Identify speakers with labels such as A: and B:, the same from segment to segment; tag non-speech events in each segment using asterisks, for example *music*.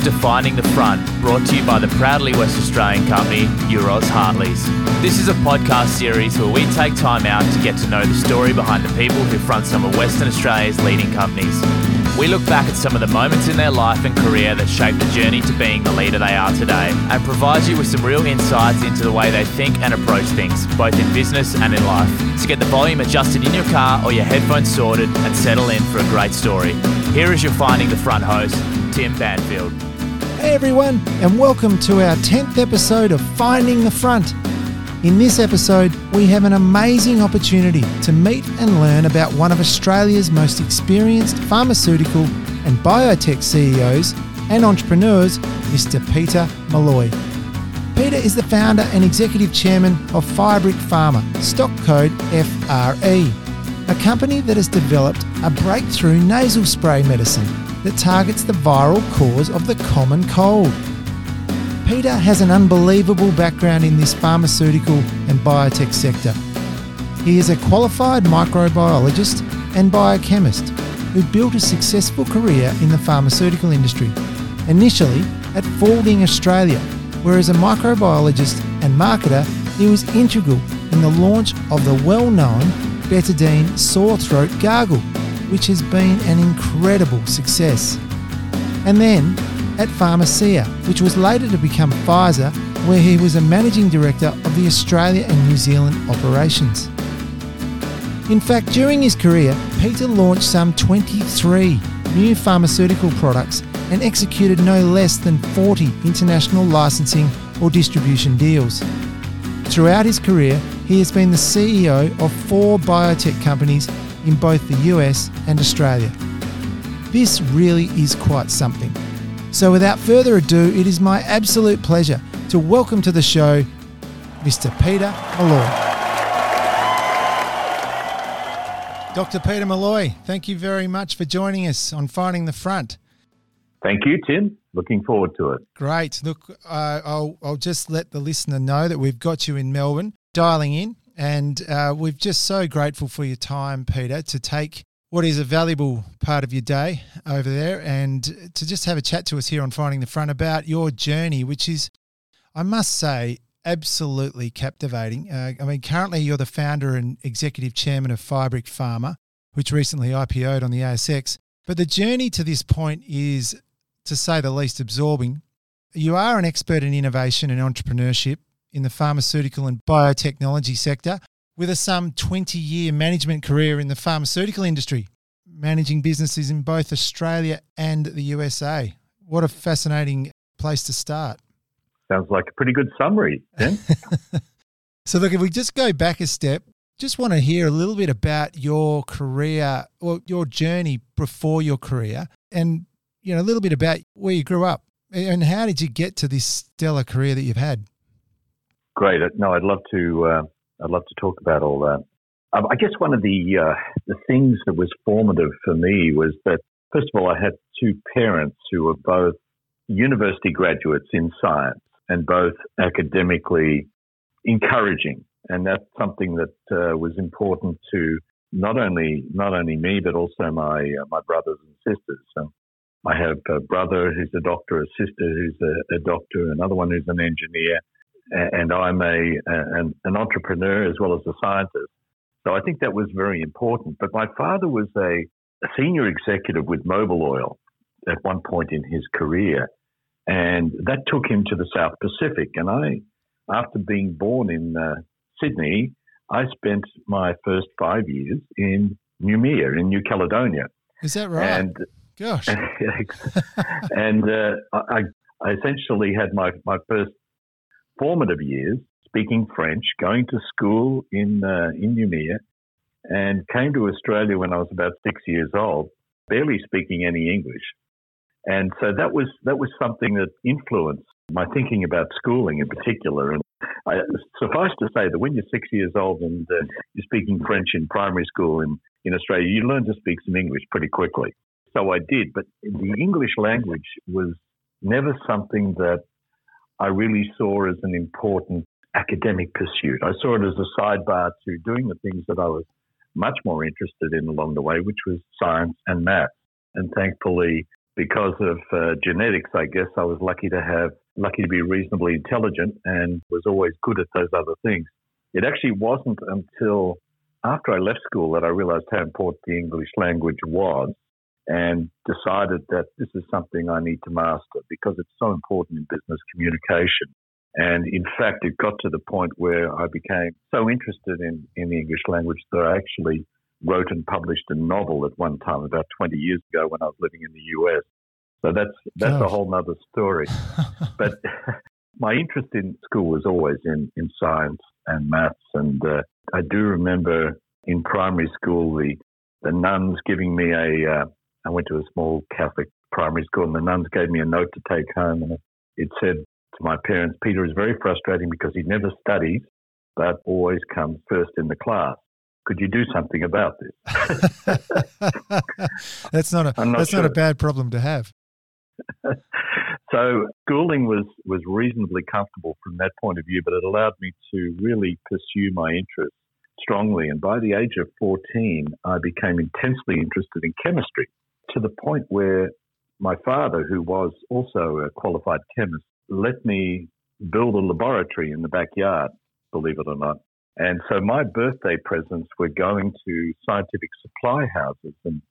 A: Welcome to Finding the Front, brought to you by the proudly West Australian company Euroz Hartleys. This is a podcast series where we take time out to get to know the story behind the people who front some of Western Australia's leading companies. We look back at some of the moments in their life and career that shaped the journey to being the leader they are today and provide you with some real insights into the way they think and approach things, both in business and in life. So get the volume adjusted in your car or your headphones sorted and settle in for a great story. Here is your Finding the Front host, Tim Banfield.
B: Hey everyone, and welcome to our 10th episode of Finding the Front. In this episode, we have an amazing opportunity to meet and learn about one of Australia's most experienced pharmaceutical and biotech CEOs and entrepreneurs, Mr. Peter Molloy. Peter is the founder and executive chairman of Firebrick Pharma, stock code FRE, a company that has developed a breakthrough nasal spray medicine that targets the viral cause of the common cold. Peter has an unbelievable background in this pharmaceutical and biotech sector. He is a qualified microbiologist and biochemist who built a successful career in the pharmaceutical industry, initially at Faulding Australia, where as a microbiologist and marketer, he was integral in the launch of the well known Betadine sore throat gargle, which has been an incredible success. And then at Pharmacia, which was later to become Pfizer, where he was a managing director of the Australia and New Zealand operations. In fact, during his career, Peter launched some 23 new pharmaceutical products and executed no less than 40 international licensing or distribution deals. Throughout his career, he has been the CEO of four biotech companies in both the US and Australia. This really is quite something. So, without further ado, it is my absolute pleasure to welcome to the show Mr. Peter Molloy. Dr. Peter Molloy, thank you very much for joining us on Finding the Front.
C: Thank you, Tim. Looking forward to it.
B: Great. Look, uh, I'll, I'll just let the listener know that we've got you in Melbourne dialing in, and uh, we're just so grateful for your time, Peter, to take what is a valuable part of your day over there and to just have a chat to us here on Finding the Front about your journey, which is, I must say, absolutely captivating. Uh, I mean, currently you're the founder and executive chairman of Firebrick Pharma, which recently IPO'd on the ASX. But the journey to this point is, to say the least, absorbing. You are an expert in innovation and entrepreneurship in the pharmaceutical and biotechnology sector with a some 20 year management career in the pharmaceutical industry, managing businesses in both Australia and the USA. What a fascinating place to start.
C: Sounds like a pretty good summary, Tim. *laughs*
B: so, look, if we just go back a step, just want to hear a little bit about your career or your journey before your career and you know a little bit about where you grew up and how did you get to this stellar career that you've had
C: great no i'd love to uh, I'd love to talk about all that. Um, I guess one of the uh, the things that was formative for me was that first of all, I had two parents who were both university graduates in science and both academically encouraging, and that's something that uh, was important to not only not only me but also my uh, my brothers and sisters. I have a brother who's a doctor, a sister who's a, a doctor, another one who's an engineer, and I'm a an, an entrepreneur as well as a scientist. So I think that was very important. But my father was a, a senior executive with Mobil Oil at one point in his career, and that took him to the South Pacific. And I, after being born in uh, Sydney, I spent my first five years in Noumea in New Caledonia.
B: Is that right?
C: And
B: gosh, *laughs*
C: and uh, I, I essentially had my my first formative years speaking French, going to school in uh, in Noumea, and came to Australia when I was about six years old, barely speaking any English. And so that was that was something that influenced my thinking about schooling in particular. And I, suffice to say that when you're six years old and uh, you're speaking French in primary school in, in Australia, you learn to speak some English pretty quickly. So I did, but the English language was never something that I really saw as an important academic pursuit. I saw it as a sidebar to doing the things that I was much more interested in along the way, which was science and math. And thankfully, because of uh, genetics, I guess I was lucky to have, lucky to be reasonably intelligent and was always good at those other things. It actually wasn't until after I left school that I realized how important the English language was and decided that this is something I need to master because it's so important in business communication. And in fact, it got to the point where I became so interested in, in the English language that I actually wrote and published a novel at one time about 20 years ago when I was living in the US. So that's that's a whole nother story. *laughs* but *laughs* my interest in school was always in, in science and maths. And uh, I do remember in primary school the the nuns giving me a. Uh, I went to a small Catholic primary school, and the nuns gave me a note to take home, and it said to my parents, "Peter is very frustrating because he never studies, but always comes first in the class." Could you do something about this? *laughs* *laughs*
B: that's not a not that's sure. not a bad problem to have. *laughs*
C: so schooling was was reasonably comfortable from that point of view, but it allowed me to really pursue my interests strongly. And by the age of 14, I became intensely interested in chemistry to the point where my father, who was also a qualified chemist, let me build a laboratory in the backyard, believe it or not. And so my birthday presents were going to scientific supply houses and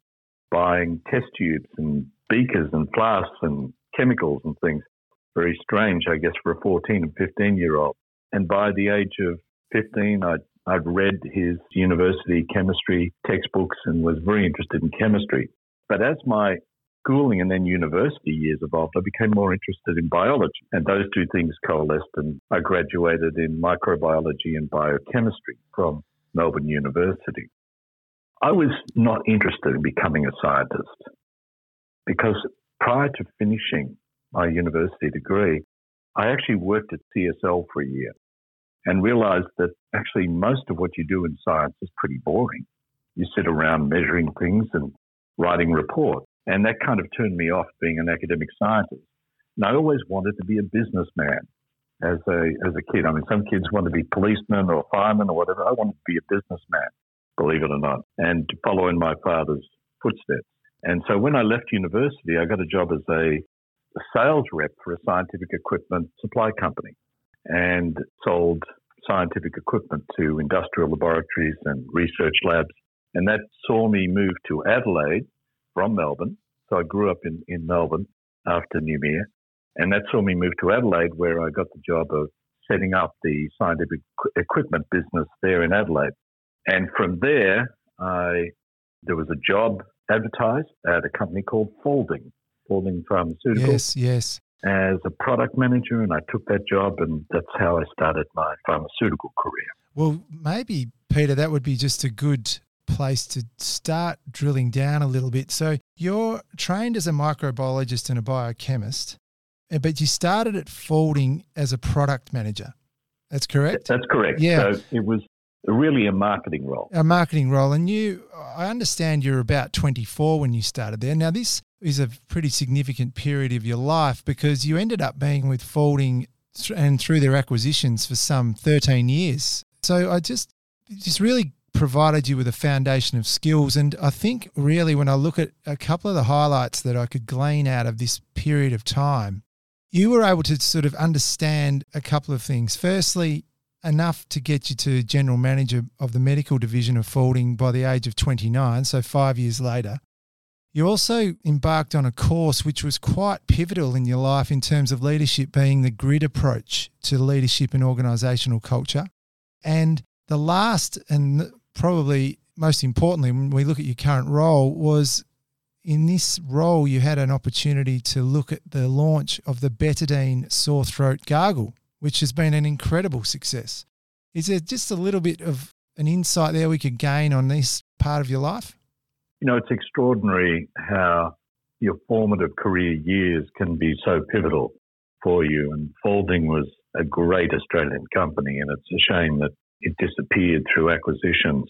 C: buying test tubes and beakers and flasks and chemicals and things. Very strange, I guess, for a 14 and 15 year old. And by the age of 15, I'd, I'd read his university chemistry textbooks and was very interested in chemistry. But as my schooling and then university years evolved, I became more interested in biology. And those two things coalesced, and I graduated in microbiology and biochemistry from Melbourne University. I was not interested in becoming a scientist because prior to finishing my university degree, I actually worked at CSL for a year and realized that actually most of what you do in science is pretty boring. You sit around measuring things and writing reports. And that kind of turned me off being an academic scientist. And I always wanted to be a businessman as a as a kid. I mean, some kids want to be policemen or firemen or whatever. I wanted to be a businessman, believe it or not, and to follow in my father's footsteps. And so when I left university, I got a job as a, a sales rep for a scientific equipment supply company and sold scientific equipment to industrial laboratories and research labs. And that saw me move to Adelaide from Melbourne. So I grew up in, in Melbourne after Noumea. And that saw me move to Adelaide, where I got the job of setting up the scientific equipment business there in Adelaide. And from there, I there was a job advertised at a company called Faulding, Faulding Pharmaceuticals.
B: Yes, yes.
C: As a product manager, and I took that job, and that's how I started my pharmaceutical career.
B: Well, maybe, Peter, that would be just a good place to start drilling down a little bit. So, you're trained as a microbiologist and a biochemist, eh, but you started at Faulding as a product manager. That's correct?
C: That's correct. Yeah. So, it was really a marketing role.
B: A marketing role. And you, I understand you're about 24 when you started there. Now, this is a pretty significant period of your life because you ended up being with Faulding and through their acquisitions for some 13 years. So I just, just really provided you with a foundation of skills. And I think really when I look at a couple of the highlights that I could glean out of this period of time, you were able to sort of understand a couple of things. Firstly, enough to get you to general manager of the medical division of Faulding by the age of 29, so five years later. You also embarked on a course which was quite pivotal in your life in terms of leadership, being the grid approach to leadership and organisational culture. And the last and probably most importantly, when we look at your current role, was in this role you had an opportunity to look at the launch of the betadine sore throat gargle which has been an incredible success. Is there just a little bit of an insight there we could gain on this part of your life?
C: You know, it's extraordinary how your formative career years can be so pivotal for you. And Faulding was a great Australian company, and it's a shame that it disappeared through acquisitions.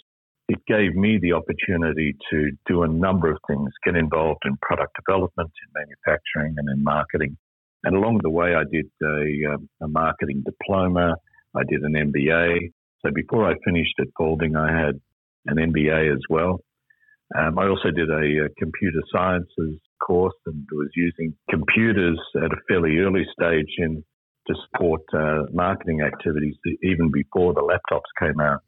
C: It gave me the opportunity to do a number of things, get involved in product development, in manufacturing, and in marketing. And along the way, I did a, um, a marketing diploma. I did an MBA. So before I finished at Faulding, I had an MBA as well. Um, I also did a, a, computer sciences course and was using computers at a fairly early stage in to support uh, marketing activities even before the laptops came out.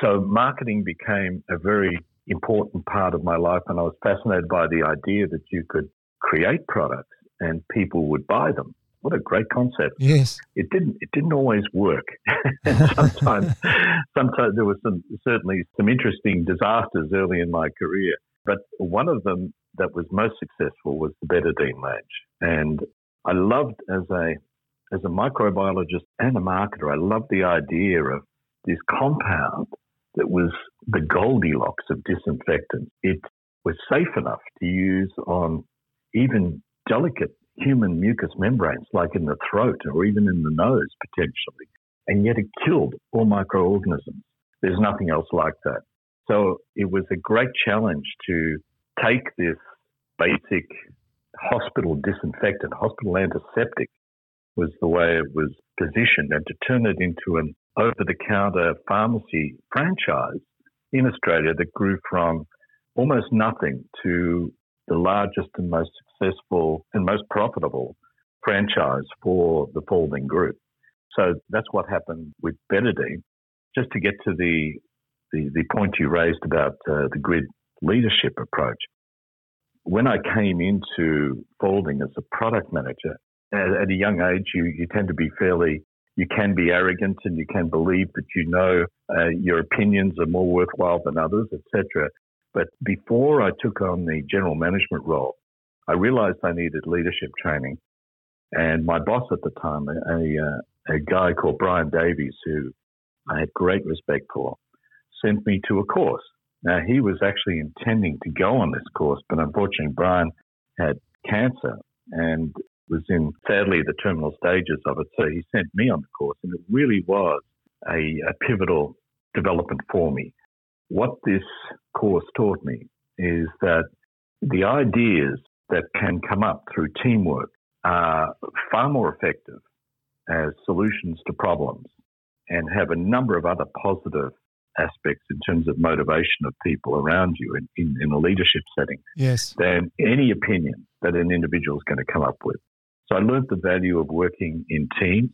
C: So marketing became a very important part of my life, and I was fascinated by the idea that you could create products and people would buy them. What a great concept!
B: Yes,
C: it didn't. It didn't always work. *laughs* sometimes, *laughs* sometimes there was some certainly some interesting disasters early in my career. But one of them that was most successful was the betadine range, and I loved as a as a microbiologist and a marketer, I loved the idea of this compound that was the Goldilocks of disinfectants. It was safe enough to use on even delicate human mucous membranes, like in the throat or even in the nose potentially, and yet it killed all microorganisms. There's nothing else like that. So it was a great challenge to take this basic hospital disinfectant, hospital antiseptic was the way it was positioned, and to turn it into an over the counter pharmacy franchise in Australia that grew from almost nothing to the largest and most successful and most profitable franchise for the Faulding Group. So that's what happened with Betadine. Just to get to the the, the point you raised about uh, the grid leadership approach. When I came into Faulding as a product manager, at, at a young age, you, you tend to be fairly you can be arrogant and you can believe that you know uh, your opinions are more worthwhile than others, etc. But before I took on the general management role, I realized I needed leadership training. And my boss at the time, a, a, a guy called Brian Davies, who I had great respect for, sent me to a course. Now, he was actually intending to go on this course, but unfortunately, Brian had cancer and was in, sadly, the terminal stages of it. So he sent me on the course, and it really was a, a pivotal development for me. What this course taught me is that the ideas that can come up through teamwork are far more effective as solutions to problems and have a number of other positive aspects in terms of motivation of people around you in, in, in a leadership setting
B: yes.
C: than any opinion that an individual is going to come up with. So I learned the value of working in teams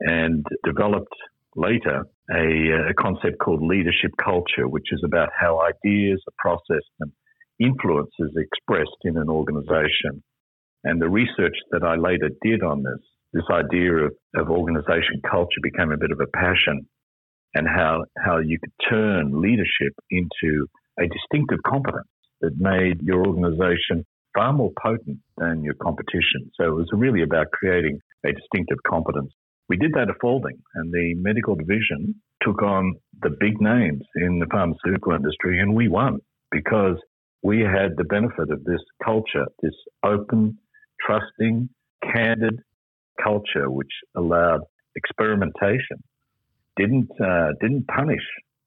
C: and developed later a, uh, a, concept called leadership culture, which is about how ideas are processed and influences expressed in an organization. And the research that I later did on this, this idea of, of organization culture became a bit of a passion and how, how you could turn leadership into a distinctive competence that made your organization far more potent than your competition. So it was really about creating a distinctive competence. We did that at Faulding, and the medical division took on the big names in the pharmaceutical industry, and we won because we had the benefit of this culture, this open, trusting, candid culture, which allowed experimentation, didn't uh, didn't punish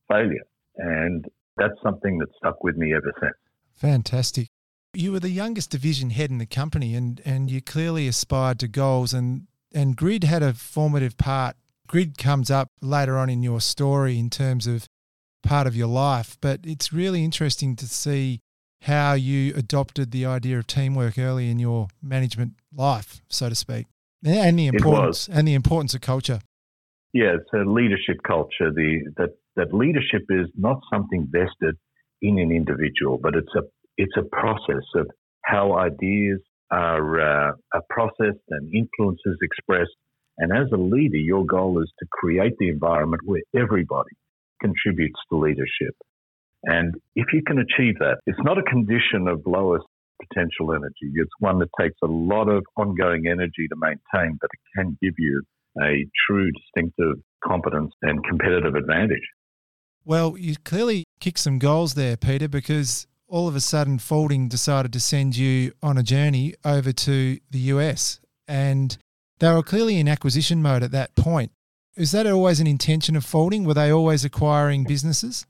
C: failure, and that's something that stuck with me ever since.
B: Fantastic you were the youngest division head in the company and, and you clearly aspired to goals and, and grid had a formative part. Grid comes up later on in your story in terms of part of your life, but it's really interesting to see how you adopted the idea of teamwork early in your management life, so to speak, and the importance and the importance of culture.
C: Yeah, it's a leadership culture. The that that leadership is not something vested in an individual, but it's a it's a process of how ideas are, uh, are processed and influences expressed. And as a leader, your goal is to create the environment where everybody contributes to leadership. And if you can achieve that, it's not a condition of lowest potential energy. It's one that takes a lot of ongoing energy to maintain, but it can give you a true distinctive competence and competitive advantage.
B: Well, you clearly kicked some goals there, Peter, because all of a sudden Faulding decided to send you on a journey over to the US. And they were clearly in acquisition mode at that point. Is that always an intention of Faulding? Were they always acquiring businesses?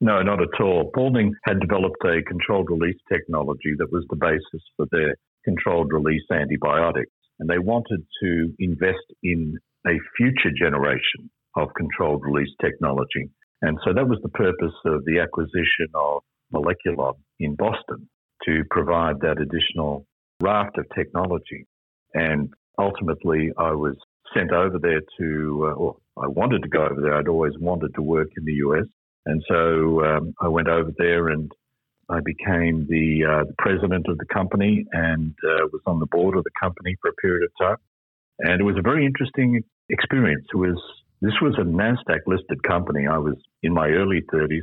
C: No, not at all. Faulding had developed a controlled release technology that was the basis for their controlled release antibiotics. And they wanted to invest in a future generation of controlled release technology. And so that was the purpose of the acquisition of Moleculon in Boston. to provide that additional raft of technology. And ultimately, I was sent over there to, uh, or I wanted to go over there. I'd always wanted to work in the US. And so um, I went over there and I became the, uh, the president of the company and uh, was on the board of the company for a period of time. And it was a very interesting experience. It was this was a Nasdaq listed company. I was in my early 30s.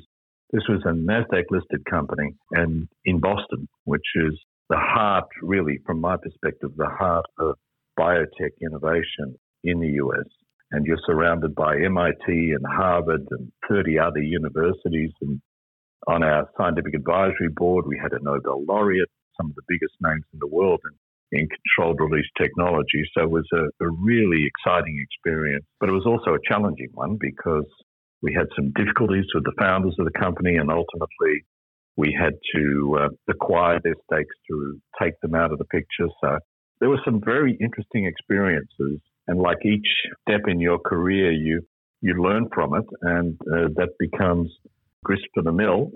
C: This was a Nasdaq listed company and in Boston, which is the heart, really, from my perspective, the heart of biotech innovation in the US. And you're surrounded by MIT and Harvard and 30 other universities. And on our scientific advisory board, we had a Nobel laureate, some of the biggest names in the world in, in controlled release technology. So it was a, a really exciting experience. But it was also a challenging one because we had some difficulties with the founders of the company, and ultimately we had to uh, acquire their stakes to take them out of the picture. So there were some very interesting experiences, and like each step in your career, you you learn from it, and uh, that becomes grist for the mill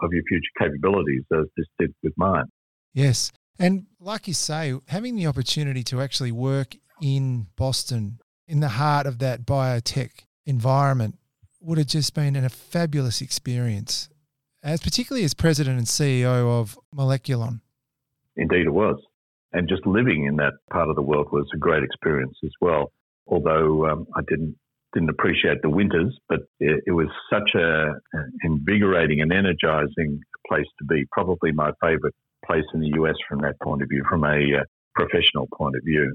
C: of your future capabilities, as this did with mine.
B: Yes, and like you say, having the opportunity to actually work in Boston, in the heart of that biotech environment, would have just been a fabulous experience, as particularly as president and CEO of Moleculon.
C: Indeed, it was and just living in that part of the world was a great experience as well. Although um, I didn't didn't appreciate the winters, but it, it was such a, invigorating and energizing place to be. Probably my favorite place in the US from that point of view, from a uh, professional point of view.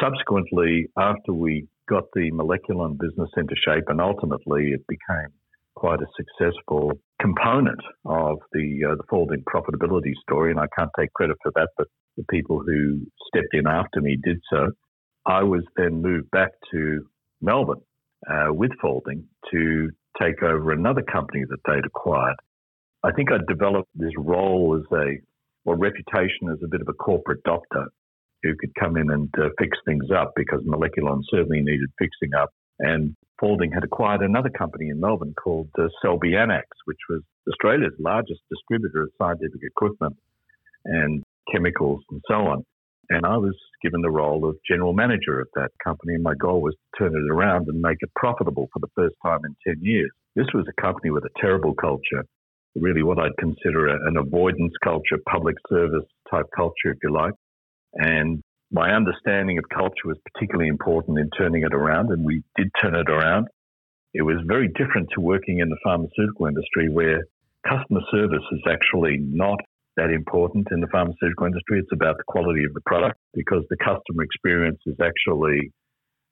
C: Subsequently, after we got the Moleculon business into shape, and ultimately it became quite a successful component of the uh, the Faulding profitability story, and I can't take credit for that, but the people who stepped in after me did so. I was then moved back to Melbourne uh, with Faulding to take over another company that they'd acquired. I think I developed this role as a well reputation as a bit of a corporate doctor who could come in and uh, fix things up because Moleculon certainly needed fixing up. And Faulding had acquired another company in Melbourne called uh, Selby Annex, which was Australia's largest distributor of scientific equipment and chemicals and so on. And I was given the role of general manager of that company. And my goal was to turn it around and make it profitable for the first time in 10 years. This was a company with a terrible culture, really what I'd consider an avoidance culture, public service type culture, if you like. And my understanding of culture was particularly important in turning it around, and we did turn it around. It was very different to working in the pharmaceutical industry where customer service is actually not that important in the pharmaceutical industry. It's about the quality of the product because the customer experience is actually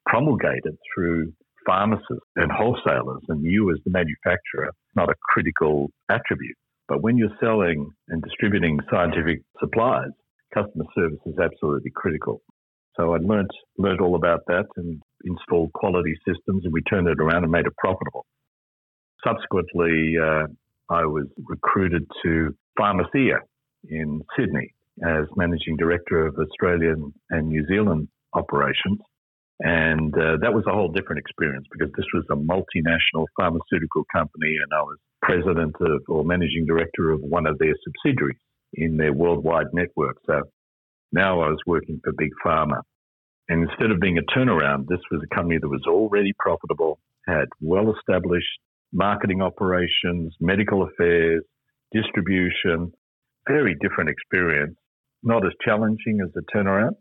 C: promulgated through pharmacists and wholesalers, and you as the manufacturer, not a critical attribute. But when you're selling and distributing scientific supplies, customer service is absolutely critical. So I learnt learnt all about that and installed quality systems, and we turned it around and made it profitable. Subsequently, uh, I was recruited to Pharmacia, in Sydney as managing director of Australian and New Zealand operations. And uh, that was a whole different experience because this was a multinational pharmaceutical company, and I was president of or managing director of one of their subsidiaries in their worldwide network. So now I was working for Big Pharma. And instead of being a turnaround, this was a company that was already profitable, had well established marketing operations, medical affairs, distribution, very different experience, not as challenging as a turnaround.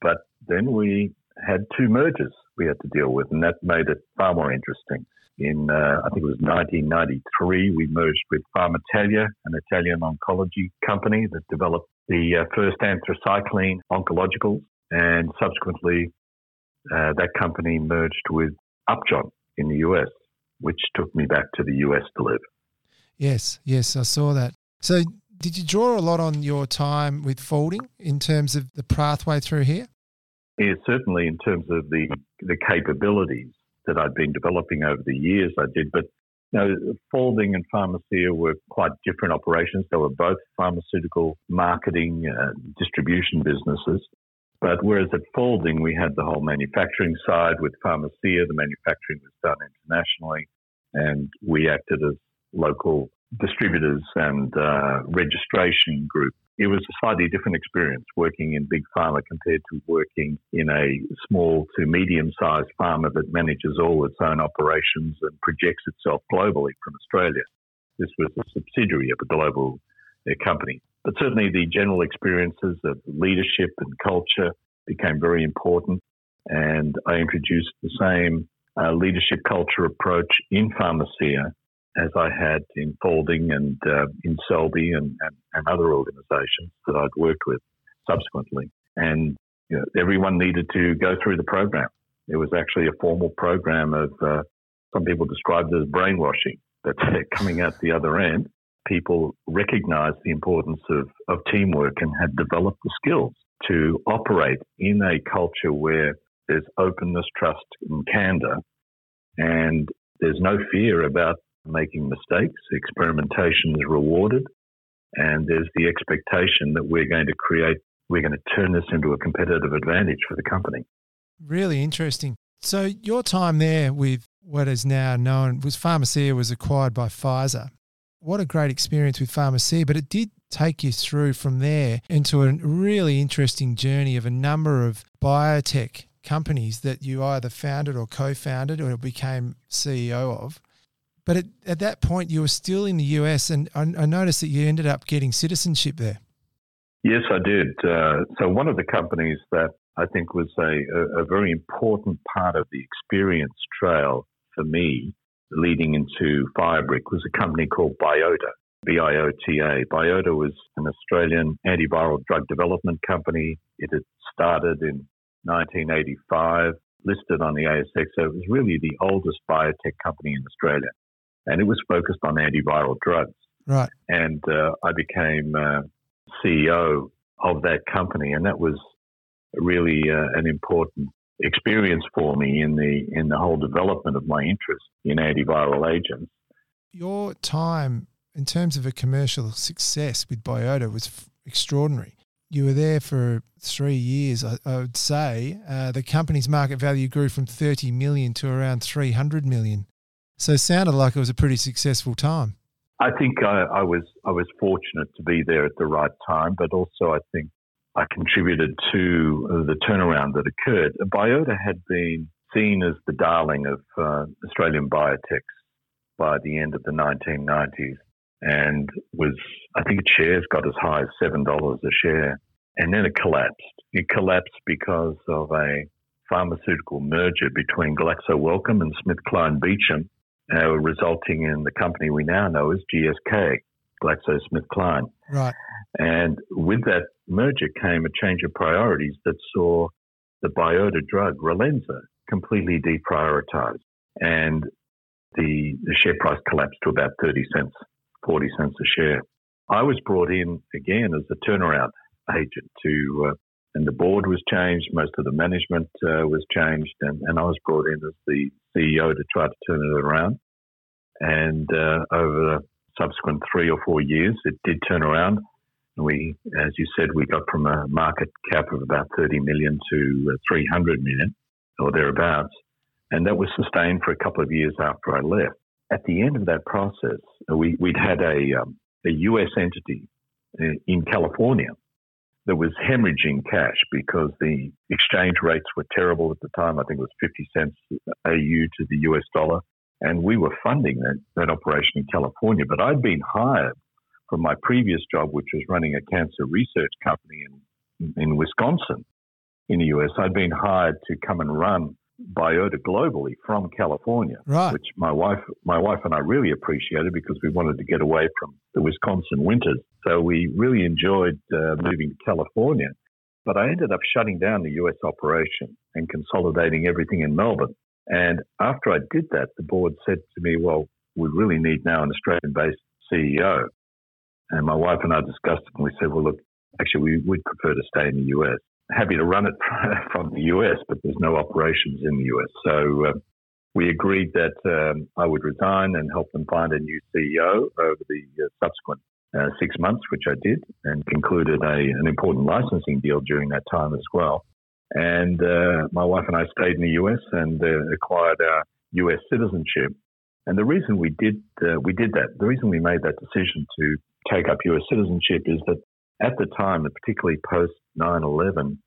C: But then we had two mergers we had to deal with, and that made it far more interesting. In, uh, I think it was 1993, we merged with Farmitalia, an Italian oncology company that developed the uh, first anthracycline oncologicals, and subsequently uh, that company merged with Upjohn in the US, which took me back to the US to live.
B: Yes, yes, I saw that. So did you draw a lot on your time with Faulding in terms of the pathway through here?
C: Yeah, certainly in terms of the the capabilities that I'd been developing over the years, I did. But you know, Faulding and Pharmacia were quite different operations. They were both pharmaceutical marketing uh, distribution businesses. But whereas at Faulding, we had the whole manufacturing side. With Pharmacia, the manufacturing was done internationally, and we acted as local distributors and uh, registration group. It was a slightly different experience working in big pharma compared to working in a small to medium sized pharma that manages all its own operations and projects itself globally from Australia. This was a subsidiary of a global uh, company. But certainly the general experiences of leadership and culture became very important. And I introduced the same uh, leadership culture approach in Pharmacia as I had in Faulding and uh, in Selby and, and, and, other organisations that I'd worked with subsequently. And you know, everyone needed to go through the program. It was actually a formal program of, uh, some people described it as brainwashing, but *laughs* coming out the other end, people recognized the importance of, of teamwork and had developed the skills to operate in a culture where there's openness, trust, and candor. And there's no fear about making mistakes. Experimentation is rewarded. And there's the expectation that we're going to create, we're going to turn this into a competitive advantage for the company.
B: Really interesting. So, your time there with what is now known was Pharmacia was acquired by Pfizer. What a great experience with Pharmacia, but it did take you through from there into a really interesting journey of a number of biotech companies that you either founded or co-founded or became CEO of. But at, at that point, you were still in the US, and I, I noticed that you ended up getting citizenship there.
C: Yes, I did. Uh, so one of the companies that I think was a, a, a very important part of the experience trail for me leading into Firebrick was a company called Biota, B-I-O-T-A. Biota was an Australian antiviral drug development company. It had started in 1985, listed on the ASX. So it was really the oldest biotech company in Australia. And it was focused on antiviral drugs.
B: Right.
C: And uh, I became uh, CEO of that company. And that was really uh, an important experience for me in the in the whole development of my interest in antiviral agents.
B: Your time in terms of a commercial success with Biota was f- extraordinary. You were there for three years, I, I would say. Uh, the company's market value grew from 30 million to around 300 million. So it sounded like it was a pretty successful time.
C: I think I, I was I was fortunate to be there at the right time, but also I think I contributed to the turnaround that occurred. Biota had been seen as the darling of uh, Australian biotechs by the end of the 1990s and was, I think its shares got as high as $7 a share. And then it collapsed. It collapsed because of a pharmaceutical merger between Glaxo Wellcome and SmithKline Beecham, uh, resulting in the company we now know as GSK, GlaxoSmithKline.
B: Right.
C: And with that merger came a change of priorities that saw the biota drug, Relenza, completely deprioritized. And the, the share price collapsed to about 30 cents, 40 cents a share. I was brought in again as a turnaround agent to, uh, and the board was changed, most of the management uh, was changed, and, and I was brought in as the CEO to try to turn it around. And uh, over the subsequent three or four years, it did turn around. We, as you said, we got from a market cap of about 30 million to uh, 300 million or thereabouts. And that was sustained for a couple of years after I left. At the end of that process, we, would had a, um, a US entity uh, in California that was hemorrhaging cash because the exchange rates were terrible at the time. I think it was 50 cents AU to the US dollar. And we were funding that, that operation in California. But I'd been hired from my previous job, which was running a cancer research company in, in Wisconsin in the US. I'd been hired to come and run Biota globally from California,
B: right.
C: which my wife, my wife and I really appreciated because we wanted to get away from the Wisconsin winters. So we really enjoyed uh, moving to California. But I ended up shutting down the US operation and consolidating everything in Melbourne. And after I did that, the board said to me, well, we really need now an Australian based CEO. And my wife and I discussed it and we said, well, look, actually, we would prefer to stay in the US. Happy to run it *laughs* from the US, but there's no operations in the US. So uh, we agreed that um, I would resign and help them find a new CEO over the uh, subsequent uh, six months, which I did, and concluded a, an important licensing deal during that time as well. And uh, my wife and I stayed in the US and uh, acquired our US citizenship And the reason we did uh, we did that, the reason we made that decision to take up U.S. citizenship is that at the time, and particularly post 9/11,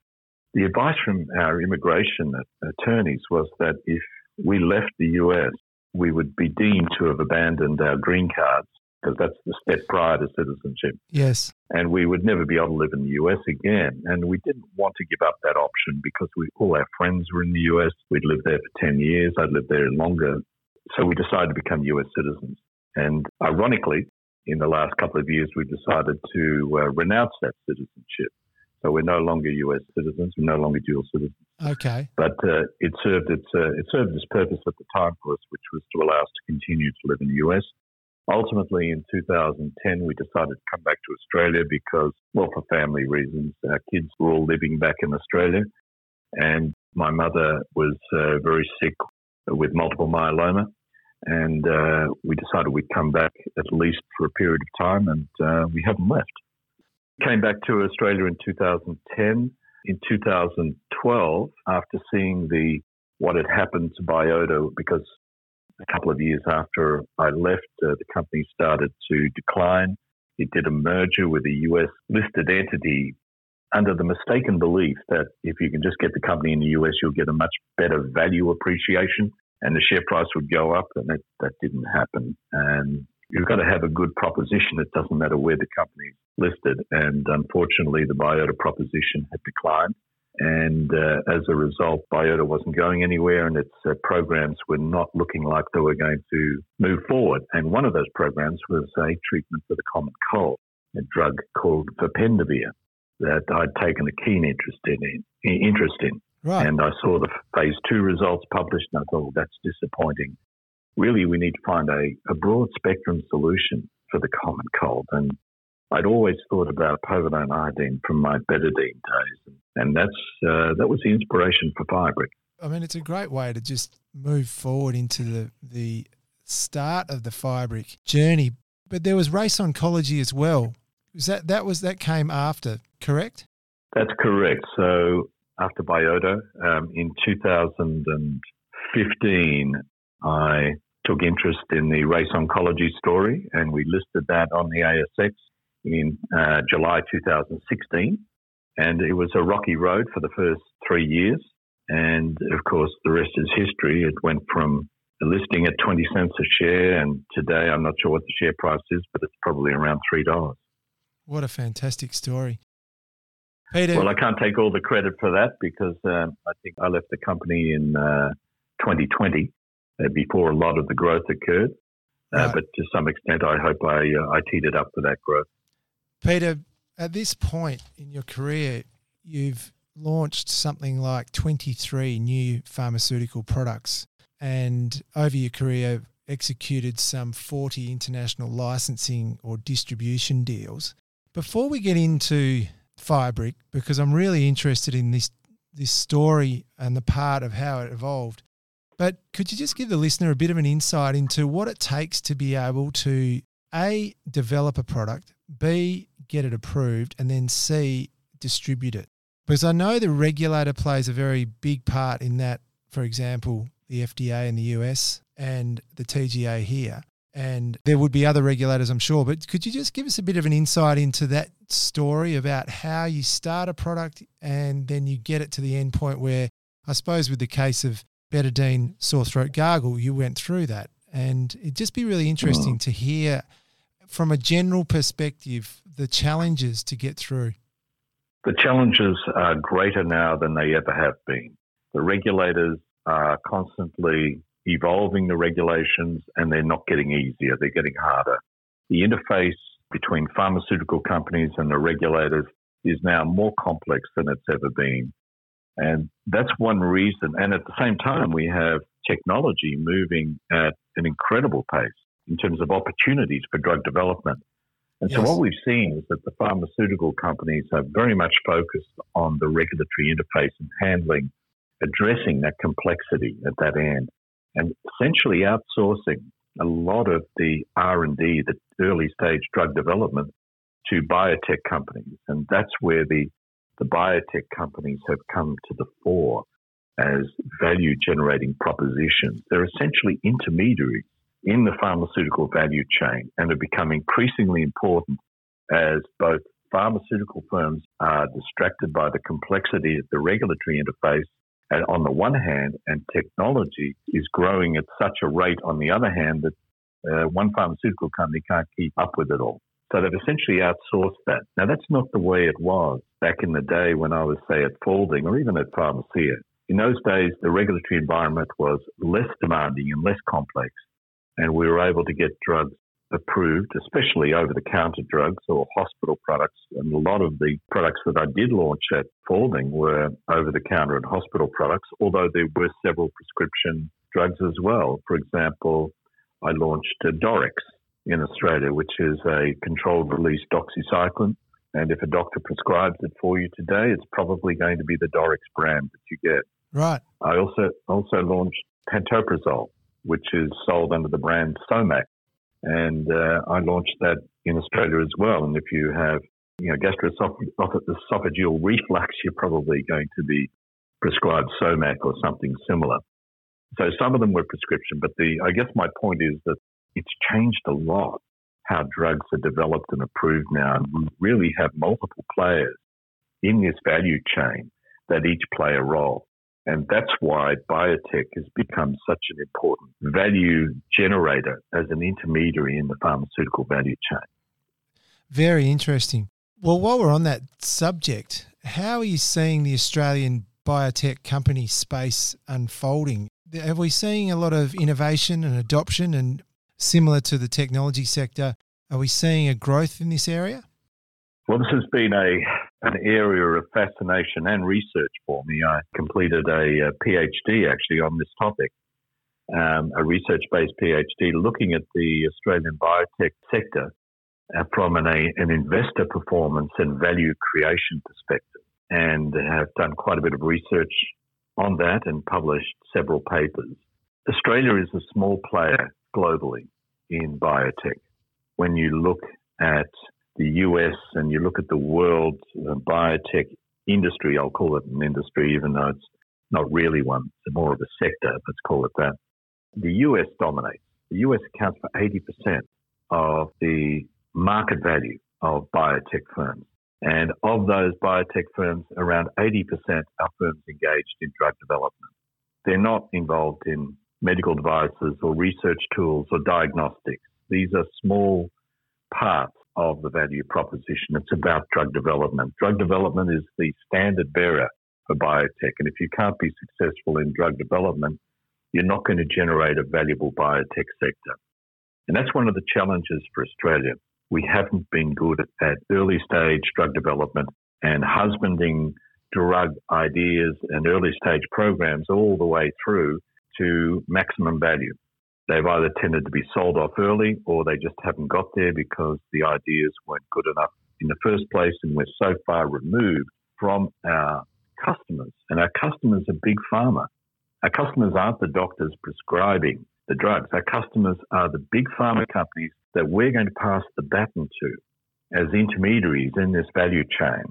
C: the advice from our immigration attorneys was that if we left the U.S., we would be deemed to have abandoned our green cards because that's the step prior to citizenship.
B: Yes.
C: And we would never be able to live in the US again. And we didn't want to give up that option because we, all our friends were in the US. We'd lived there for 10 years. I'd lived there longer. So we decided to become US citizens. And ironically, in the last couple of years, we decided to uh, renounce that citizenship. So we're no longer US citizens. We're no longer dual citizens.
B: Okay.
C: But uh, it served its uh, it served its purpose at the time for us, which was to allow us to continue to live in the US Ultimately, in 2010, we decided to come back to Australia because, well, for family reasons, our kids were all living back in Australia. And my mother was uh, very sick with multiple myeloma. And uh, we decided we'd come back at least for a period of time, and uh, we haven't left. Came back to Australia in 2010. In 2012, after seeing the what had happened to Biota, because a couple of years after I left, uh, the company started to decline. It did a merger with a US listed entity under the mistaken belief that if you can just get the company in the US, you'll get a much better value appreciation and the share price would go up. And that, that didn't happen. And you've got to have a good proposition. It doesn't matter where the company's listed. And unfortunately, the Biota proposition had declined. And uh, as a result, Biota wasn't going anywhere and its uh, programs were not looking like they were going to move forward. And one of those programs was a treatment for the common cold, a drug called Vapendavir that I'd taken a keen interest in. Interest in.
B: Right.
C: And I saw the phase two results published and I thought, well, that's disappointing. Really, we need to find a, a broad spectrum solution for the common cold. And I'd always thought about povidone iodine from my betadine days, and that's uh, that was the inspiration for Firebrick.
B: I mean, it's a great way to just move forward into the the start of the Firebrick journey. But there was race oncology as well. Was that that was that came after, correct?
C: That's correct. So after Biota, um, in 2015, I took interest in the race oncology story, and we listed that on the ASX in uh, July 2016. And it was a rocky road for the first three years. And of course, the rest is history. It went from a listing at 20 cents a share, and today I'm not sure what the share price is, but it's probably around $3.
B: What a fantastic story. Peter.
C: Well, I can't take all the credit for that because um, I think I left the company in uh, 2020 uh, before a lot of the growth occurred. Uh, right. But to some extent, I hope I, uh, I teed it up for that growth.
B: Peter, at this point in your career, you've launched something like 23 new pharmaceutical products and over your career executed some 40 international licensing or distribution deals. Before we get into Firebrick, because I'm really interested in this this story and the part of how it evolved. But could you just give the listener a bit of an insight into what it takes to be able to A develop a product, B get it approved, and then C, distribute it. Because I know the regulator plays a very big part in that, for example, the FDA in the US and the TGA here. And there would be other regulators, I'm sure. But could you just give us a bit of an insight into that story about how you start a product and then you get it to the end point where, I suppose, with the case of betadine sore throat gargle, you went through that. And it'd just be really interesting to hear from a general perspective the challenges to get through?
C: The challenges are greater now than they ever have been. The regulators are constantly evolving the regulations and they're not getting easier, they're getting harder. The interface between pharmaceutical companies and the regulators is now more complex than it's ever been. And that's one reason. And at the same time, we have technology moving at an incredible pace in terms of opportunities for drug development. And yes. so what we've seen is that the pharmaceutical companies are very much focused on the regulatory interface and handling, addressing that complexity at that end, and essentially outsourcing a lot of the R&D, the early stage drug development, to biotech companies. And that's where the, the biotech companies have come to the fore as value generating propositions. They're essentially intermediaries in the pharmaceutical value chain and have become increasingly important as both pharmaceutical firms are distracted by the complexity of the regulatory interface on the one hand, and technology is growing at such a rate on the other hand that uh, one pharmaceutical company can't keep up with it all. So they've essentially outsourced that. Now, that's not the way it was back in the day when I was, say, at Faulding or even at Pharmacia. In those days, the regulatory environment was less demanding and less complex, and we were able to get drugs approved, especially over the counter drugs or hospital products. And a lot of the products that I did launch at Faulding were over the counter and hospital products, although there were several prescription drugs as well. For example, I launched Doryx in Australia, which is a controlled release doxycycline. And if a doctor prescribes it for you today, it's probably going to be the Doryx brand that you get.
B: Right.
C: I also also launched pantoprazole, which is sold under the brand Somac, and uh, I launched that in Australia as well. And if you have you know gastroesophageal *laughs* reflux, you're probably going to be prescribed Somac or something similar. So some of them were prescription, but the I guess my point is that it's changed a lot how drugs are developed and approved now. And we really have multiple players in this value chain that each play a role. And that's why biotech has become such an important value generator as an intermediary in the pharmaceutical value chain.
B: Very interesting. Well, while we're on that subject, how are you seeing the Australian biotech company space unfolding? Have we seen a lot of innovation and adoption and similar to the technology sector, are we seeing a growth in this area?
C: Well, this has been a an area of fascination and research for me. I completed a, a PhD actually on this topic, um, a research-based PhD looking at the Australian biotech sector uh, from an, a, an investor performance and value creation perspective, and have done quite a bit of research on that and published several papers. Australia is a small player globally in biotech. When you look at the US and you look at the world uh, biotech industry, I'll call it an industry, even though it's not really one, it's more of a sector, let's call it that. The US dominates. The US accounts for 80% of the market value of biotech firms. And of those biotech firms, around 80% are firms engaged in drug development. They're not involved in medical devices or research tools or diagnostics. These are small parts of the value proposition. It's about drug development. Drug development is the standard bearer for biotech. And if you can't be successful in drug development, you're not going to generate a valuable biotech sector. And that's one of the challenges for Australia. We haven't been good at early stage drug development and husbanding drug ideas and early stage programs all the way through to maximum value. They've either tended to be sold off early or they just haven't got there because the ideas weren't good enough in the first place and we're so far removed from our customers. And our customers are big pharma. Our customers aren't the doctors prescribing the drugs. Our customers are the big pharma companies that we're going to pass the baton to as intermediaries in this value chain.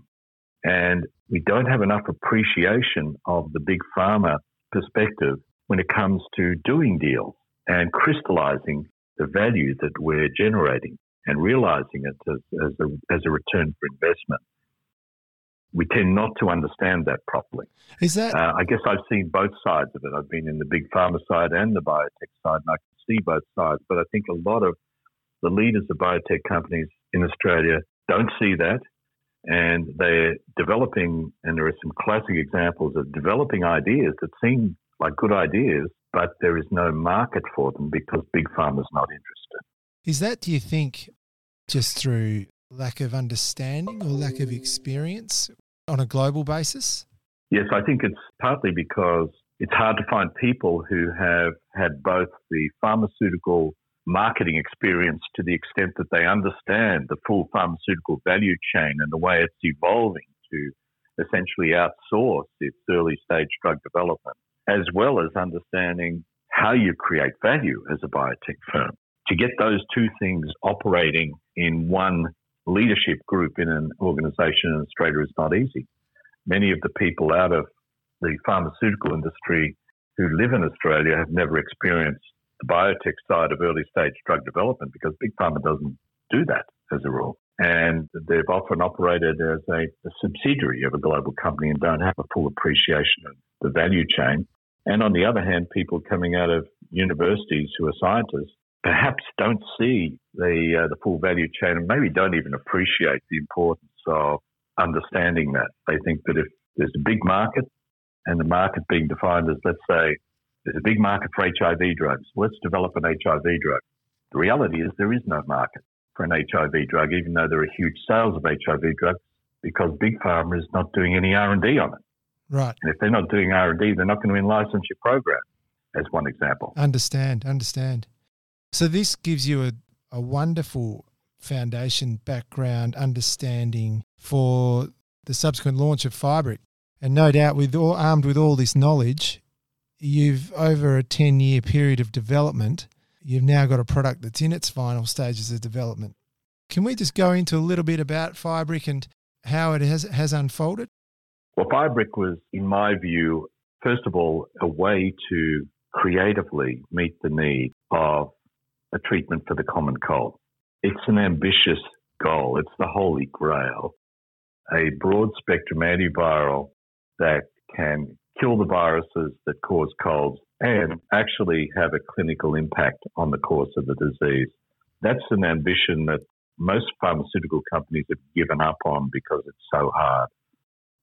C: And we don't have enough appreciation of the big pharma perspective when it comes to doing deals and crystallizing the value that we're generating and realizing it as, as, a, as a return for investment. We tend not to understand that properly.
B: Is that?
C: Uh, I guess I've seen both sides of it. I've been in the big pharma side and the biotech side, and I can see both sides. But I think a lot of the leaders of biotech companies in Australia don't see that, and they're developing. And there are some classic examples of developing ideas that seem like good ideas, but there is no market for them because big pharma's not interested.
B: Is that, do you think, just through lack of understanding or lack of experience on a global basis?
C: Yes, I think it's partly because it's hard to find people who have had both the pharmaceutical marketing experience to the extent that they understand the full pharmaceutical value chain and the way it's evolving to essentially outsource its early stage drug development as well as understanding how you create value as a biotech firm. To get those two things operating in one leadership group in an organization in Australia is not easy. Many of the people out of the pharmaceutical industry who live in Australia have never experienced the biotech side of early stage drug development because Big Pharma doesn't do that as a rule. And they've often operated as a, a subsidiary of a global company and don't have a full appreciation of the value chain. And on the other hand, people coming out of universities who are scientists perhaps don't see the uh, the full value chain and maybe don't even appreciate the importance of understanding that. They think that if there's a big market and the market being defined as, let's say, there's a big market for HIV drugs, let's develop an HIV drug. The reality is there is no market for an HIV drug, even though there are huge sales of HIV drugs, because big pharma is not doing any R and D on it.
B: Right.
C: And if they're not doing R and D, they're not going to in-license your program. As one example.
B: Understand. Understand. So this gives you a, a wonderful foundation, background, understanding for the subsequent launch of Firebrick. And no doubt, with all, armed with all this knowledge, you've over a ten year period of development you've now got a product that's in its final stages of development. Can we just go into a little bit about Firebrick and how it has, has unfolded?
C: Well, Firebrick was, in my view, first of all, a way to creatively meet the need of a treatment for the common cold. It's an ambitious goal. It's the holy grail. A broad spectrum antiviral that can kill the viruses that cause colds and actually have a clinical impact on the course of the disease. That's an ambition that most pharmaceutical companies have given up on because it's so hard.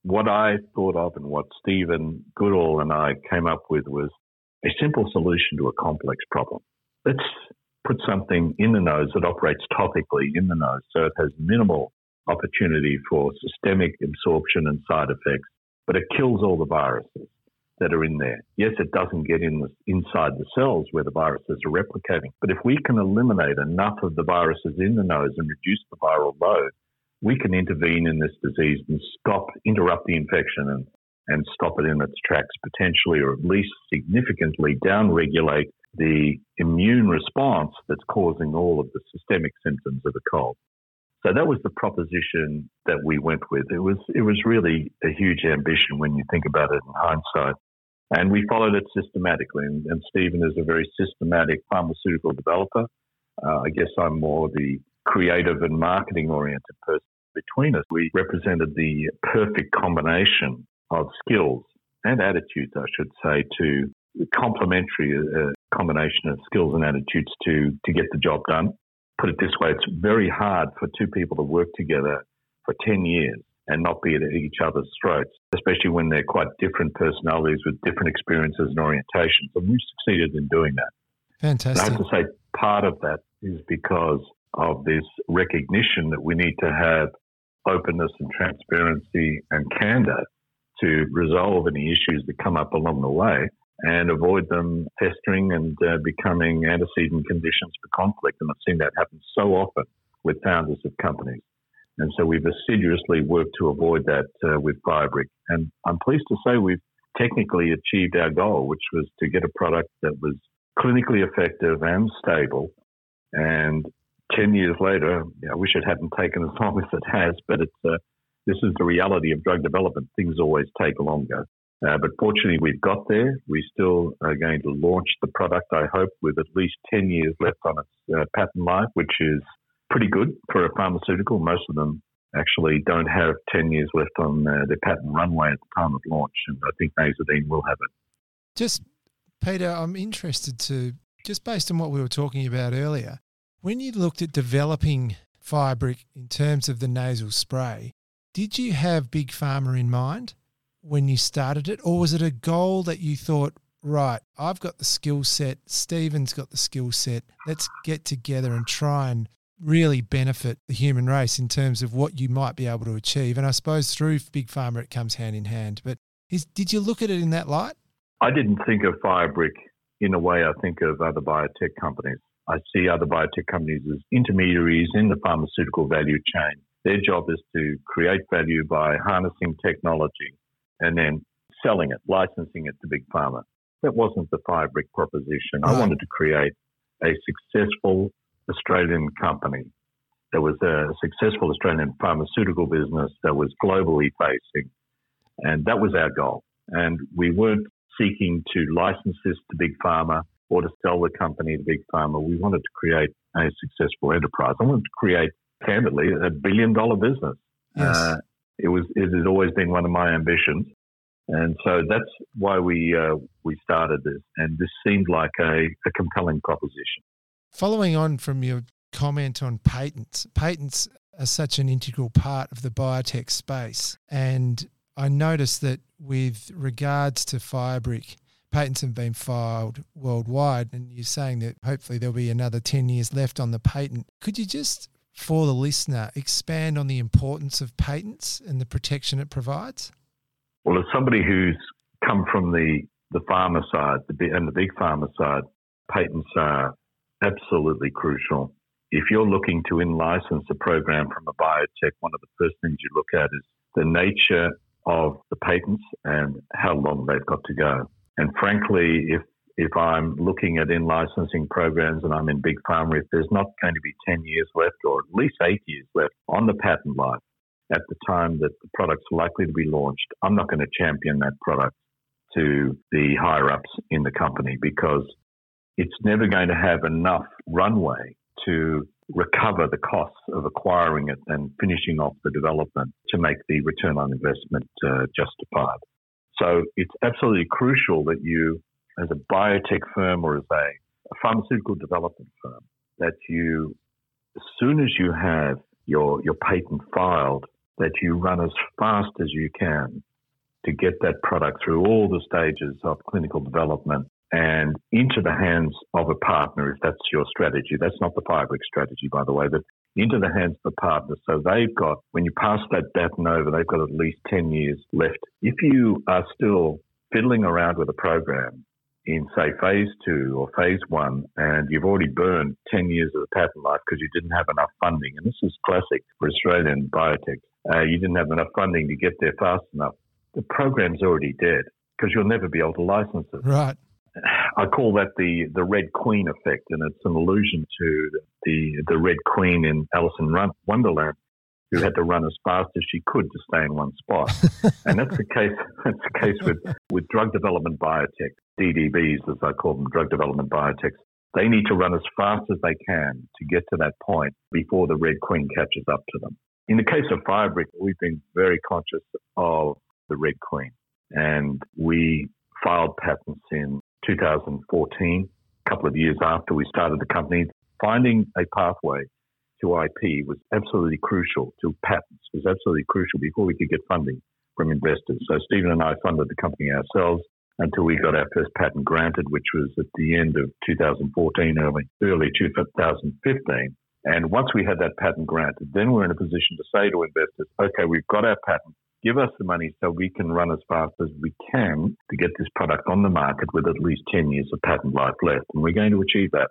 C: What I thought of and what Stephen Goodall and I came up with was a simple solution to a complex problem. Let's put something in the nose that operates topically in the nose so it has minimal opportunity for systemic absorption and side effects, but it kills all the viruses that are in there. Yes, it doesn't get in the, inside the cells where the viruses are replicating, but if we can eliminate enough of the viruses in the nose and reduce the viral load, we can intervene in this disease and stop, interrupt the infection and, and stop it in its tracks potentially, or at least significantly downregulate the immune response that's causing all of the systemic symptoms of a cold. So that was the proposition that we went with. It was it was really a huge ambition when you think about it in hindsight. And we followed it systematically. And, and Stephen is a very systematic pharmaceutical developer. Uh, I guess I'm more the creative and marketing oriented person. Between us, we represented the perfect combination of skills and attitudes, I should say, to complementary uh, combination of skills and attitudes to, to get the job done. Put it this way, it's very hard for two people to work together for 10 years and not be at each other's throats, especially when they're quite different personalities with different experiences and orientations. And we've succeeded in doing that.
B: Fantastic.
C: And I have to say, part of that is because of this recognition that we need to have openness and transparency and candor to resolve any issues that come up along the way and avoid them festering and uh, becoming antecedent conditions for conflict. And I've seen that happen so often with founders of companies. And so we've assiduously worked to avoid that uh, with Firebrick. And I'm pleased to say we've technically achieved our goal, which was to get a product that was clinically effective and stable. And 10 years later, I wish it hadn't taken as long *laughs* as it has, but it's, uh, this is the reality of drug development. Things always take longer. Uh, but fortunately, we've got there. We still are going to launch the product, I hope, with at least 10 years left on its uh, patent life, which is pretty good for a pharmaceutical. Most of them actually don't have 10 years left on uh, their patent runway at the time of launch, and I think Nasodine will have it.
B: Just, Peter, I'm interested to, just based on what we were talking about earlier, when you looked at developing Firebrick in terms of the nasal spray, did you have Big Pharma in mind when you started it, or was it a goal that you thought, right, I've got the skill set, Stephen's got the skill set, let's get together and try and really benefit the human race in terms of what you might be able to achieve. And I suppose through Big Pharma, it comes hand in hand. But is, did you look at it in that light?
C: I didn't think of Firebrick in a way I think of other biotech companies. I see other biotech companies as intermediaries in the pharmaceutical value chain. Their job is to create value by harnessing technology and then selling it, licensing it to big pharma. That wasn't the Firebrick proposition. I wanted to create a successful Australian company. There was a successful Australian pharmaceutical business that was globally facing, and that was our goal. And we weren't seeking to license this to big pharma. Or to sell the company to Big Pharma. We wanted to create a successful enterprise. I wanted to create, candidly, a billion dollar business.
B: Yes.
C: Uh, it was it has always been one of my ambitions, and so that's why we uh, we started this. And this seemed like a, a compelling proposition.
B: Following on from your comment on patents, patents are such an integral part of the biotech space. And I noticed that with regards to Firebrick, patents have been filed worldwide. And you're saying that hopefully there'll be another 10 years left on the patent. Could you just, for the listener, expand on the importance of patents and the protection it provides?
C: Well, as somebody who's come from the, the pharma side the, and the big pharma side, patents are absolutely crucial. If you're looking to in license a program from a biotech, one of the first things you look at is the nature of the patents and how long they've got to go. And frankly, if if I'm looking at in licensing programs and I'm in big pharma, if there's not going to be 10 years left or at least eight years left on the patent life at the time that the product's likely to be launched, I'm not going to champion that product to the higher ups in the company because it's never going to have enough runway to recover the costs of acquiring it and finishing off the development to make the return on investment uh, justified. So it's absolutely crucial that you, as a biotech firm or as a, a pharmaceutical development firm, that you, as soon as you have your, your patent filed, that you run as fast as you can to get that product through all the stages of clinical development and into the hands of a partner if that's your strategy. That's not the Firebrick strategy, by the way, but into the hands of the partner. So they've got, when you pass that baton over, they've got at least 10 years left. If you are still fiddling around with a program in, say, phase two or phase one, and you've already burned 10 years of the patent life because you didn't have enough funding, and this is classic for Australian biotech, uh, you didn't have enough funding to get there fast enough, the program's already dead because you'll never be able to license it.
B: Right.
C: I call that the, the Red Queen effect, and it's an allusion to the the Red Queen in Alice in Wonderland, who had to run as fast as she could to stay in one spot. *laughs* and that's the case. That's the case with, with drug development biotech, DDBs, as I call them, drug development biotechs. They need to run as fast as they can to get to that point before the Red Queen catches up to them. In the case of Firebrick, we've been very conscious of the Red Queen, and we filed patents in 2014, a couple of years after we started the company, finding a pathway to IP was absolutely crucial, to patents was absolutely crucial before we could get funding from investors. So Stephen and I funded the company ourselves until we got our first patent granted, which was at the end of 2014, early, early 2015. And once we had that patent granted, then we're in a position to say to investors, okay, we've got our patent give us the money so we can run as fast as we can to get this product on the market with at least 10 years of patent life left. And we're going to achieve that.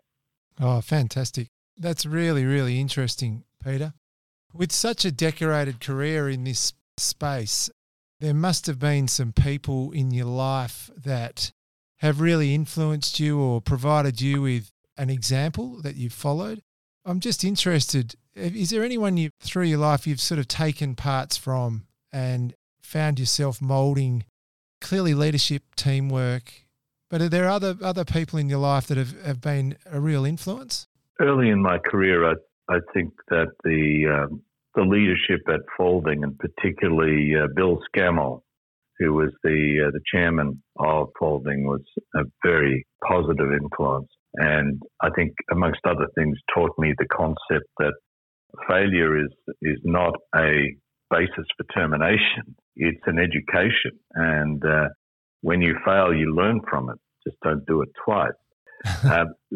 B: Oh, fantastic. That's really, really interesting, Peter. With such a decorated career in this space, there must have been some people in your life that have really influenced you or provided you with an example that you've followed. I'm just interested, is there anyone you through your life you've sort of taken parts from and found yourself molding clearly leadership, teamwork. But are there other other people in your life that have, have been a real influence?
C: Early in my career, I, I think that the um, the leadership at Faulding, and particularly uh, Bill Scammell, who was the uh, the chairman of Faulding, was a very positive influence. And I think, amongst other things, taught me the concept that failure is is not a basis for termination. It's an education. And uh, when you fail, you learn from it. Just don't do it twice. *laughs* um, *laughs*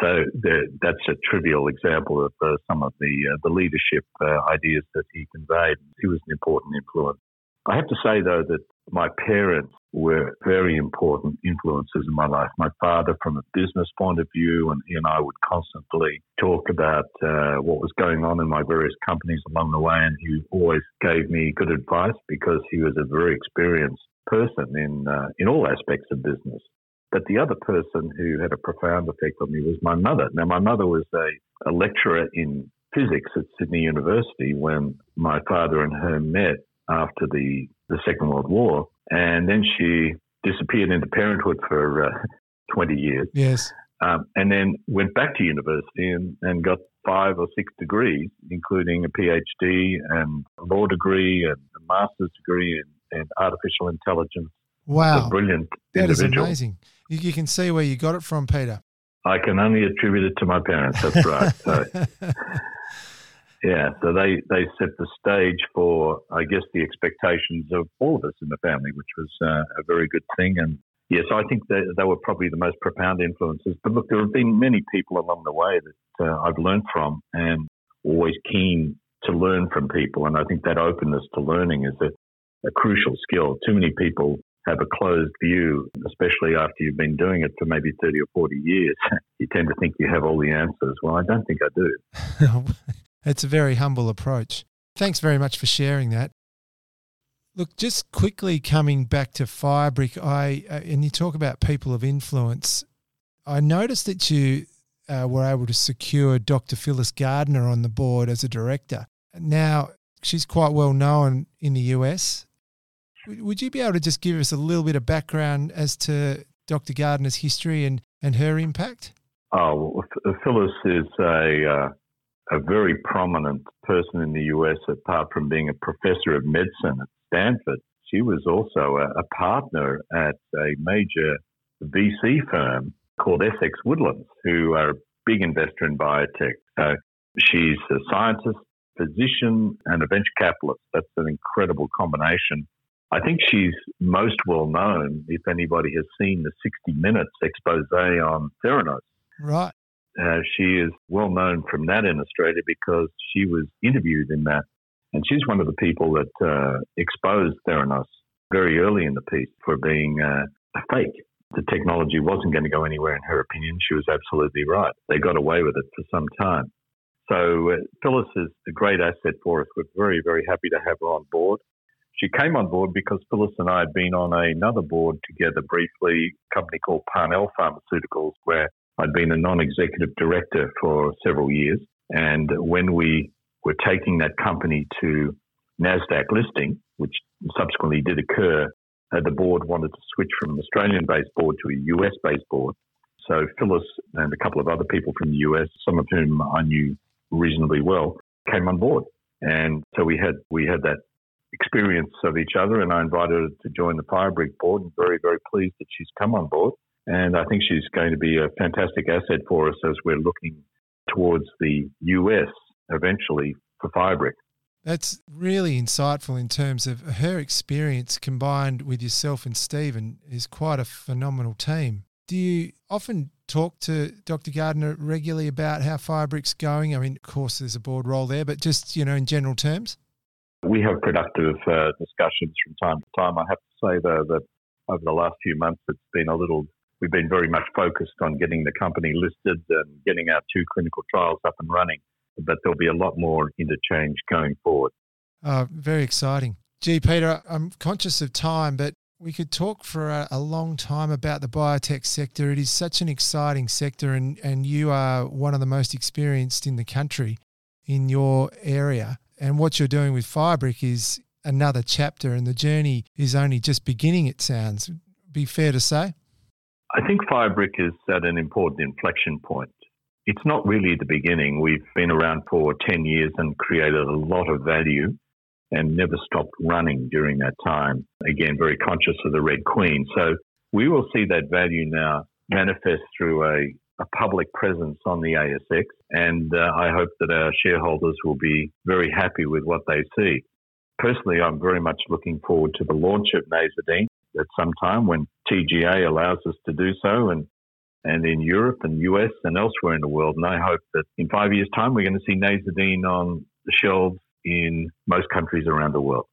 C: so the, that's a trivial example of uh, some of the uh, the leadership uh, ideas that he conveyed. He was an important influence. I have to say though that my parents were very important influences in my life. My father, from a business point of view, and he and I would constantly talk about uh, what was going on in my various companies along the way, and he always gave me good advice because he was a very experienced person in uh, in all aspects of business. But the other person who had a profound effect on me was my mother. Now, my mother was a, a lecturer in physics at Sydney University when my father and her met after the, the Second World War. And then she disappeared into parenthood for uh, *laughs* 20 years.
B: Yes.
C: Um, and then went back to university and, and got five or six degrees, including a PhD and a law degree and a master's degree in, in artificial intelligence.
B: Wow.
C: A brilliant
B: That is
C: individual.
B: amazing. You, you can see where you got it from, Peter.
C: I can only attribute it to my parents. That's right. *laughs* so, yeah, so they, they set the stage for, I guess, the expectations of all of us in the family, which was uh, a very good thing. And yes, I think that they were probably the most profound influences. But look, there have been many people along the way that uh, I've learned from and always keen to learn from people. And I think that openness to learning is a, a crucial skill. Too many people have a closed view, especially after you've been doing it for maybe 30 or 40 years. *laughs* You tend to think you have all the answers. Well, I don't think I do. *laughs*
B: it's a very humble approach. Thanks very much for sharing that. Look, just quickly coming back to Firebrick, I uh, and you talk about people of influence. I noticed that you uh, were able to secure Dr. Phyllis Gardner on the board as a director. Now she's quite well known in the US. W- Would you be able to just give us a little bit of background as to Dr. Gardner's history and, and her impact?
C: Oh, well, Phyllis is a uh, a very prominent person in the U.S. Apart from being a professor of medicine at Stanford, she was also a, a partner at a major VC firm called Essex Woodlands, who are a big investor in biotech. So she's a scientist, physician, and a venture capitalist. That's an incredible combination. I think she's most well known if anybody has seen the 60 Minutes expose on Theranos.
B: Right.
C: Uh, she is well known from that in Australia because she was interviewed in that. And she's one of the people that uh, exposed Theranos very early in the piece for being uh, a fake. The technology wasn't going to go anywhere, in her opinion. She was absolutely right. They got away with it for some time. So uh, Phyllis is a great asset for us. We're very, very happy to have her on board. She came on board because Phyllis and I had been on another board together briefly, a company called Parnell Pharmaceuticals, where I'd been a non executive director for several years. And when we were taking that company to NASDAQ listing, which subsequently did occur, uh, the board wanted to switch from an Australian based board to a US based board. So Phyllis and a couple of other people from the US, some of whom I knew reasonably well, came on board. And so we had we had that experience of each other and I invited her to join the Firebrick board and very, very pleased that she's come on board. And I think she's going to be a fantastic asset for us as we're looking towards the US eventually for Firebrick.
B: That's really insightful in terms of her experience combined with yourself and Stephen is quite a phenomenal team. Do you often talk to Dr. Gardner regularly about how Firebrick's going? I mean, of course, there's a board role there, but just, you know, in general terms?
C: We have productive uh, discussions from time to time. I have to say, though, that over the last few months, it's been a little, we've been very much focused on getting the company listed and getting our two clinical trials up and running. But there'll be a lot more interchange going forward.
B: Uh, very exciting. Gee, Peter, I'm conscious of time, but we could talk for a, a, long time about the biotech sector. It is such an exciting sector, and, and you are one of the most experienced in the country in your area. And what you're doing with Firebrick is another chapter, and the journey is only just beginning, it sounds. Be fair to say?
C: I think Firebrick is at an important inflection point. It's not really the beginning. We've been around for 10 years and created a lot of value and never stopped running during that time. Again, very conscious of the Red Queen. So we will see that value now manifest through a, a public presence on the ASX. And uh, I hope that our shareholders will be very happy with what they see. Personally, I'm very much looking forward to the launch of Nasodine at some time when TGA allows us to do so and and in Europe and US and elsewhere in the world. And I hope that in five years' time, we're going to see Nasodine on the shelves in most countries around the world.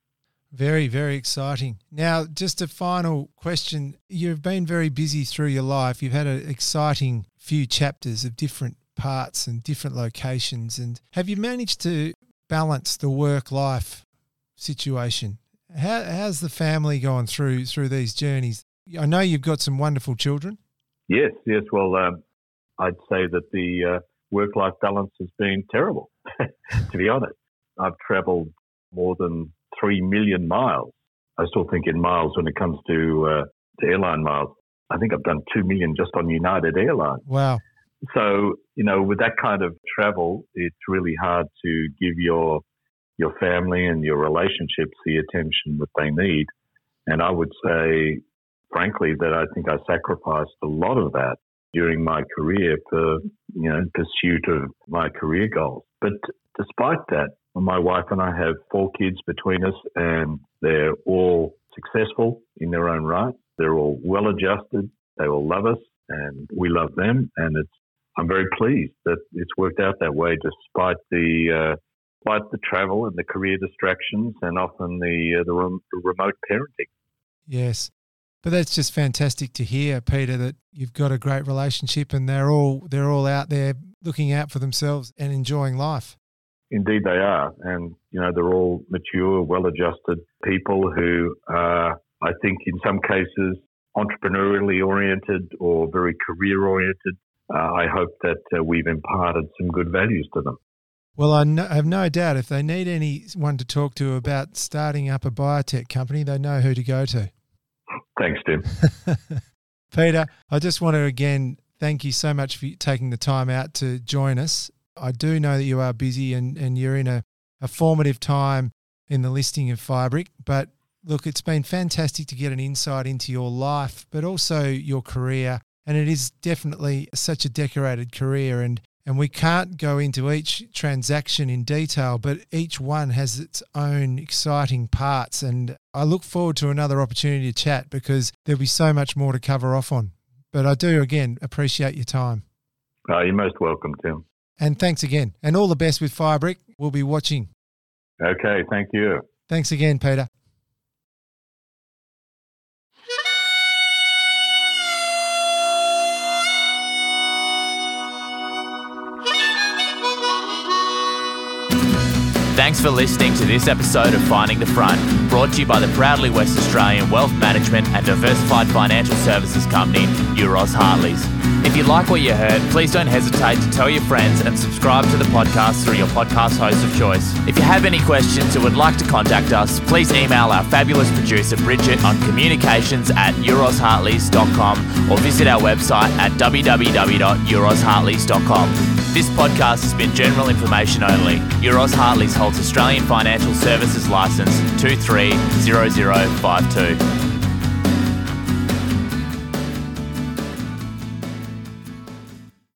B: Very, very exciting. Now, just a final question. You've been very busy through your life. You've had an exciting few chapters of different parts and different locations. And have you managed to balance the work life situation? How, how's the family gone through through these journeys? I know you've got some wonderful children.
C: Yes, yes. Well, um, I'd say that the uh, work life balance has been terrible, *laughs* to be honest. I've traveled more than 3 million miles. I still think in miles when it comes to, uh, to airline miles. I think I've done 2 million just on United Airlines.
B: Wow.
C: So, you know, with that kind of travel, it's really hard to give your your family and your relationships the attention that they need. And I would say, frankly, that I think I sacrificed a lot of that during my career for, you know, pursuit of my career goals. But despite that, my wife and I have four kids between us, and they're all successful in their own right. They're all well adjusted. They all love us, and we love them. And it's I'm very pleased that it's worked out that way, despite the uh, despite the travel and the career distractions, and often the uh, the rem- remote parenting.
B: Yes, but that's just fantastic to hear, Peter. That you've got a great relationship, and they're all they're all out there looking out for themselves and enjoying life.
C: Indeed, they are, and you know they're all mature, well-adjusted people who are, I think, in some cases, entrepreneurially oriented or very career-oriented uh, I hope that uh, we've imparted some good values to them.
B: Well, I, no, I have no doubt if they need anyone to talk to about starting up a biotech company, they know who to go to.
C: Thanks, Tim. *laughs*
B: Peter, I just want to again thank you so much for taking the time out to join us. I do know that you are busy and, and you're in a, a formative time in the listing of Firebrick, but look, it's been fantastic to get an insight into your life, but also your career and it is definitely such a decorated career and and we can't go into each transaction in detail but each one has its own exciting parts. And I look forward to another opportunity to chat because there'll be so much more to cover off on. But I do again appreciate your time.
C: Uh, you're most welcome Tim.
B: And thanks again. And all the best with Firebrick. We'll be watching.
C: Okay thank you.
B: Thanks again Peter
A: Thanks for listening to this episode of Finding the Front, brought to you by the proudly West Australian wealth management and diversified financial services company, Euroz Hartleys. If you like what you heard, please don't hesitate to tell your friends and subscribe to the podcast through your podcast host of choice. If you have any questions or would like to contact us, please email our fabulous producer Bridget on communications at eurozhartleys.com or visit our website at www.eurozhartleys.com. This podcast has been general information only. Euroz Hartleys holds Australian Financial Services Licence 230052.